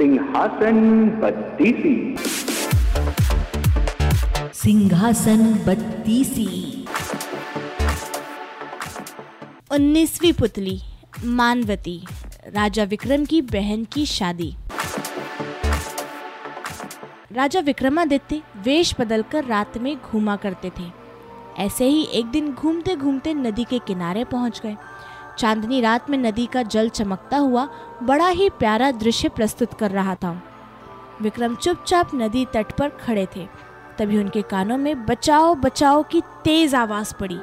सिंहासन बत्तीसी। सिंहासन बत्तीसी। उन्नीसवीं पुतली मानवती राजा विक्रम की बहन की शादी। राजा विक्रमादित्य वेश बदलकर रात में घूमा करते थे। ऐसे ही एक दिन घूमते घूमते नदी के किनारे पहुँच गए। चांदनी रात में नदी का जल चमकता हुआ बड़ा ही प्यारा दृश्य प्रस्तुत कर रहा था। विक्रम चुपचाप नदी तट पर खड़े थे। तभी उनके कानों में बचाओ बचाओ की तेज आवाज़ पड़ी।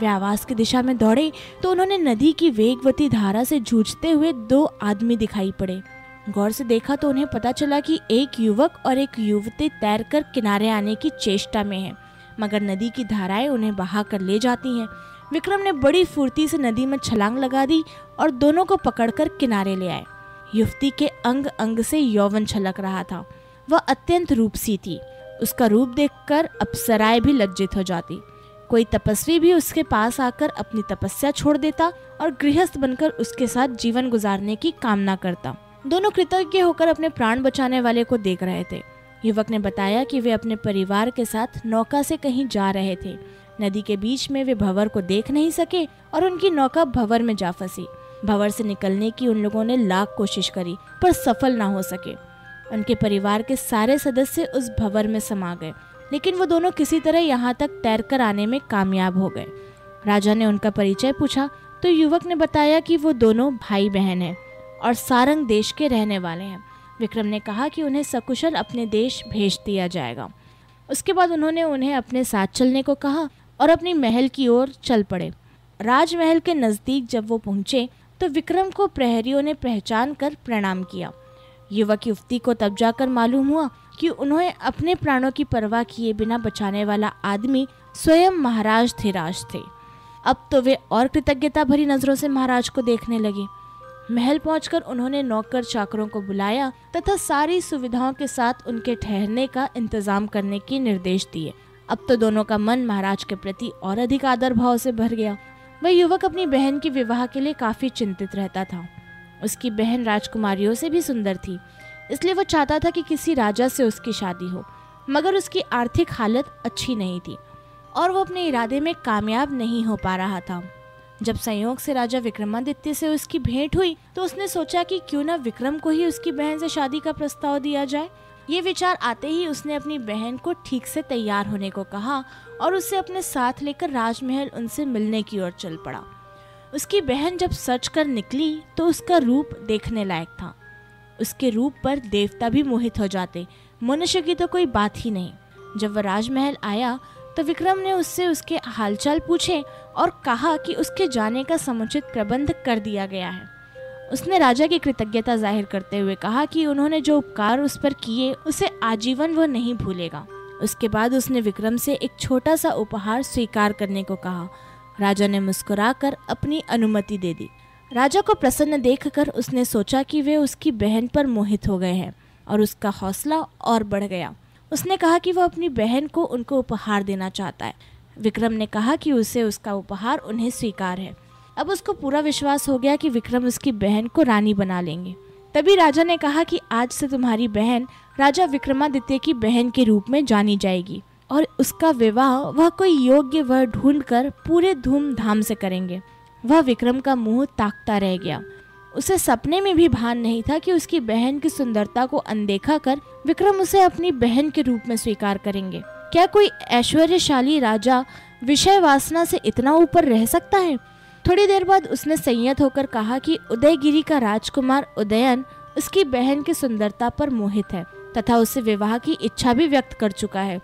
वे आवाज़ की दिशा में दौड़े तो उन्होंने नदी की वेगवती धारा से जूझते हुए दो आदमी दिखाई पड़े। गौर से देखा तो उन्हें पता चला कि एक युवक और एक युवती तैरकर किनारे आने की चेष्टा में है। मगर नदी की धाराएँ उन्हें बहा कर ले जाती हैं। विक्रम ने बड़ी फुर्ती से नदी में छलांग लगा दी और दोनों को पकड़कर किनारे ले आए। युवती के अंग अंग से यौवन छलक रहा था। वह अत्यंत रूपसी थी। उसका रूप देखकर अप्सराएँ भी लज्जित हो जाती। कोई तपस्वी भी उसके पास आकर अपनी तपस्या छोड़ देता और गृहस्थ बनकर उसके साथ जीवन गुजारने की कामना करता। दोनों कृतज्ञ होकर अपने प्राण बचाने वाले को देख रहे थे। युवक ने बताया कि वे अपने परिवार के साथ नौका से कहीं जा रहे थे। नदी के बीच में वे भंवर को देख नहीं सके और उनकी नौका भंवर में जा फंसी। भंवर से निकलने की उन लोगों ने लाख कोशिश करी, पर सफल ना हो सके। उनके परिवार के सारे सदस्य उस भंवर में समा गए, लेकिन वो दोनों किसी तरह यहाँ तक तैरकर आने में कामयाब हो गए। राजा ने उनका परिचय पूछा तो युवक ने बताया कि वो दोनों भाई बहन हैं और सारंग देश के रहने वाले हैं। विक्रम ने कहा कि उन्हें सकुशल अपने देश भेज दिया जाएगा। उसके बाद उन्होंने उन्हें अपने साथ चलने को कहा और अपनी महल की ओर चल पड़े। राजमहल के नज़दीक जब वो पहुँचे तो विक्रम को प्रहरियों ने पहचान कर प्रणाम किया। युवक युवती को तब जाकर मालूम हुआ कि उन्हें अपने प्राणों की परवाह किए बिना बचाने वाला आदमी स्वयं महाराज धीराज थे। अब तो वे और कृतज्ञता भरी नज़रों से महाराज को देखने लगे। महल पहुंचकर उन्होंने नौकर चाकरों को बुलाया तथा सारी सुविधाओं के साथ उनके ठहरने का इंतज़ाम करने के निर्देश दिए। अब तो दोनों का मन महाराज के प्रति और अधिक आदर भाव से भर गया। वह युवक अपनी बहन के विवाह के लिए काफ़ी चिंतित रहता था। उसकी बहन राजकुमारियों से भी सुंदर थी, इसलिए वो चाहता था कि किसी राजा से उसकी शादी हो, मगर उसकी आर्थिक हालत अच्छी नहीं थी और वो अपने इरादे में कामयाब नहीं हो पा रहा था। जब संयोग से राजा विक्रमादित्य से उसकी भेंट हुई तो उसने सोचा कि क्यों ना विक्रम को ही उसकी बहन से शादी का प्रस्ताव दिया जाए। ये विचार आते ही उसने अपनी बहन को ठीक से तैयार होने को कहा और उसे अपने साथ लेकर राजमहल उनसे मिलने की ओर चल पड़ा। उसकी बहन जब सच कर निकली तो उसका रूप देखने लायक था। उसके रूप पर देवता भी मोहित हो जाते। मनुष्य की तो कोई बात ही नहीं। जब वह राजमहल आया तो विक्रम ने उससे उसके हालचाल पूछे और कहा कि उसके जाने का समुचित प्रबंध कर दिया गया है। उसने राजा की कृतज्ञता ज़ाहिर करते हुए कहा कि उन्होंने जो उपकार उस पर किए, उसे आजीवन वो नहीं भूलेगा। उसके बाद उसने विक्रम से एक छोटा सा उपहार स्वीकार करने को कहा। राजा ने मुस्कुराकर अपनी अनुमति दे दी। राजा को प्रसन्न देखकर उसने सोचा कि वे उसकी बहन पर मोहित हो गए हैं और उसका हौसला और बढ़ गया। उसने कहा कि वह अपनी बहन को उनको उपहार देना चाहता है। विक्रम ने कहा कि उसे उसका उपहार उन्हें स्वीकार है। अब उसको पूरा विश्वास हो गया कि विक्रम उसकी बहन को रानी बना लेंगे। तभी राजा ने कहा कि आज से तुम्हारी बहन राजा विक्रमादित्य की बहन के रूप में जानी जाएगी और उसका विवाह वह कोई योग्य वर ढूंढ कर पूरे धूमधाम से करेंगे। वह विक्रम का मुँह ताकता रह गया। उसे सपने में भी भान नहीं था कि उसकी बहन की सुंदरता को अनदेखा कर विक्रम उसे अपनी बहन के रूप में स्वीकार करेंगे। क्या कोई ऐश्वर्यशाली राजा विषय वासना से इतना ऊपर रह सकता है? थोड़ी देर बाद उसने संयत होकर कहा कि उदयगिरी का राजकुमार उदयन उसकी बहन की सुंदरता पर मोहित है, तथा उसे विवाह की इच्छा भी व्यक्त कर चुका है।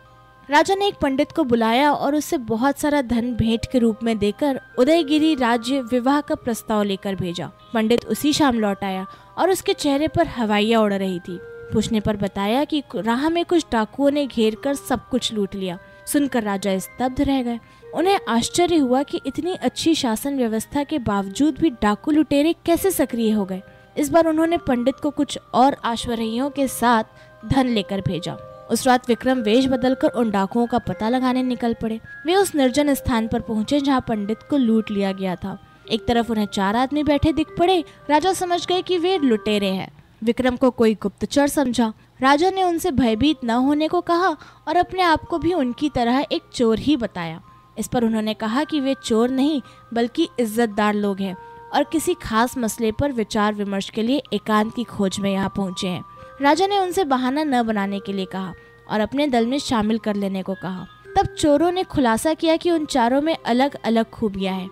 राजा ने एक पंडित को बुलाया और उसे बहुत सारा धन भेंट के रूप में देकर उदयगिरी राज्य विवाह का प्रस्ताव लेकर भेजा। पंडित उसी शाम लौट आया और उसके चेहरे पर हवाइया उड़ रही थी। पूछने पर बताया कि राह में कुछ डाकुओं ने घेर कर सब कुछ लूट लिया। सुनकर राजा स्तब्ध रह गए। उन्हें आश्चर्य हुआ कि इतनी अच्छी शासन व्यवस्था के बावजूद भी डाकू लुटेरे कैसे सक्रिय हो गए। इस बार उन्होंने पंडित को कुछ और आश्वरियों के साथ धन लेकर भेजा। उस रात विक्रम वेश बदलकर उन डाकुओं का पता लगाने निकल पड़े। वे उस निर्जन स्थान पर पहुँचे जहाँ पंडित को लूट लिया गया था। एक तरफ़ उन्हें चार आदमी बैठे दिख पड़े। राजा समझ गए कि वे लुटेरे हैं। विक्रम को कोई गुप्तचर समझा। राजा ने उनसे भयभीत न होने को कहा और अपने आप को भी उनकी तरह एक चोर ही बताया। इस पर उन्होंने कहा कि वे चोर नहीं, बल्कि इज्जतदार लोग हैं और किसी खास मसले पर विचार विमर्श के लिए एकांत की खोज में यहाँ पहुँचे हैं। राजा ने उनसे बहाना न बनाने के लिए कहा और अपने दल में शामिल कर लेने को कहा। तब चोरों ने खुलासा किया कि उन चारों में अलग अलग खूबियाँ हैं।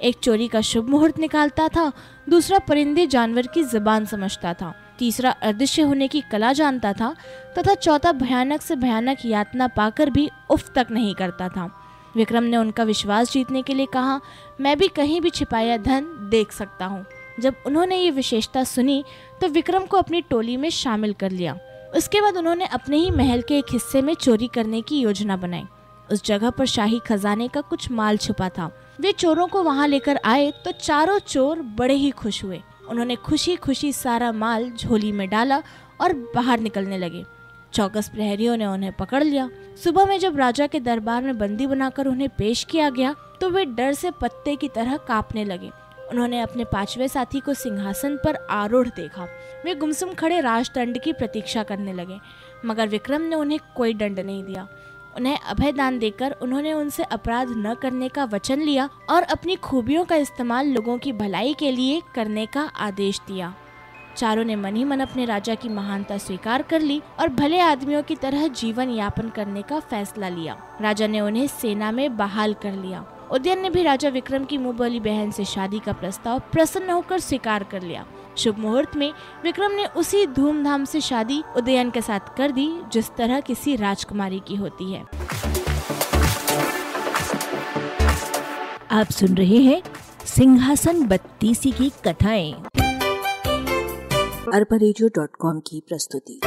एक चोरी का शुभ मुहूर्त निकालता था, दूसरा परिंदे जानवर की जबान समझता था, तीसरा अदृश्य होने की कला जानता था, तथा चौथा भयानक से भयानक यातना पाकर भी उफ तक नहीं करता था। विक्रम ने उनका विश्वास जीतने के लिए कहा, मैं भी कहीं भी छिपाया धन देख सकता हूँ। जब उन्होंने ये विशेषता सुनी तो विक्रम को अपनी टोली में शामिल कर लिया। उसके बाद उन्होंने अपने ही महल के एक हिस्से में चोरी करने की योजना बनाई। उस जगह पर शाही खजाने का कुछ माल छुपा था। वे चोरों को वहाँ लेकर आए तो चारों चोर बड़े ही खुश हुए। उन्होंने खुशी खुशी सारा माल झोली में डाला और बाहर निकलने लगे। चौकस प्रहरियों ने उन्हें पकड़ लिया। सुबह में जब राजा के दरबार में बंदी बनाकर उन्हें पेश किया गया तो वे डर से पत्ते की तरह कांपने लगे। उन्होंने अपने पांचवे साथी को सिंहासन पर आरूढ़ देखा। वे गुमसुम खड़े राजदंड की प्रतीक्षा करने लगे, मगर विक्रम ने उन्हें कोई दंड नहीं दिया। उन्हें अभय दान देकर उन्होंने उनसे अपराध न करने का वचन लिया और अपनी खूबियों का इस्तेमाल लोगों की भलाई के लिए करने का आदेश दिया। चारों ने मन ही मन अपने राजा की महानता स्वीकार कर ली और भले आदमियों की तरह जीवन यापन करने का फैसला लिया। राजा ने उन्हें सेना में बहाल कर लिया। उदयन ने भी राजा विक्रम की मुँह बोली बहन से शादी का प्रस्ताव प्रसन्न होकर स्वीकार कर लिया। शुभ मुहूर्त में विक्रम ने उसी धूमधाम से शादी उदयन के साथ कर दी, जिस तरह किसी राजकुमारी की होती है। आप सुन रहे हैं सिंहासन बत्तीसी की कथाएँ। अरबा की प्रस्तुति।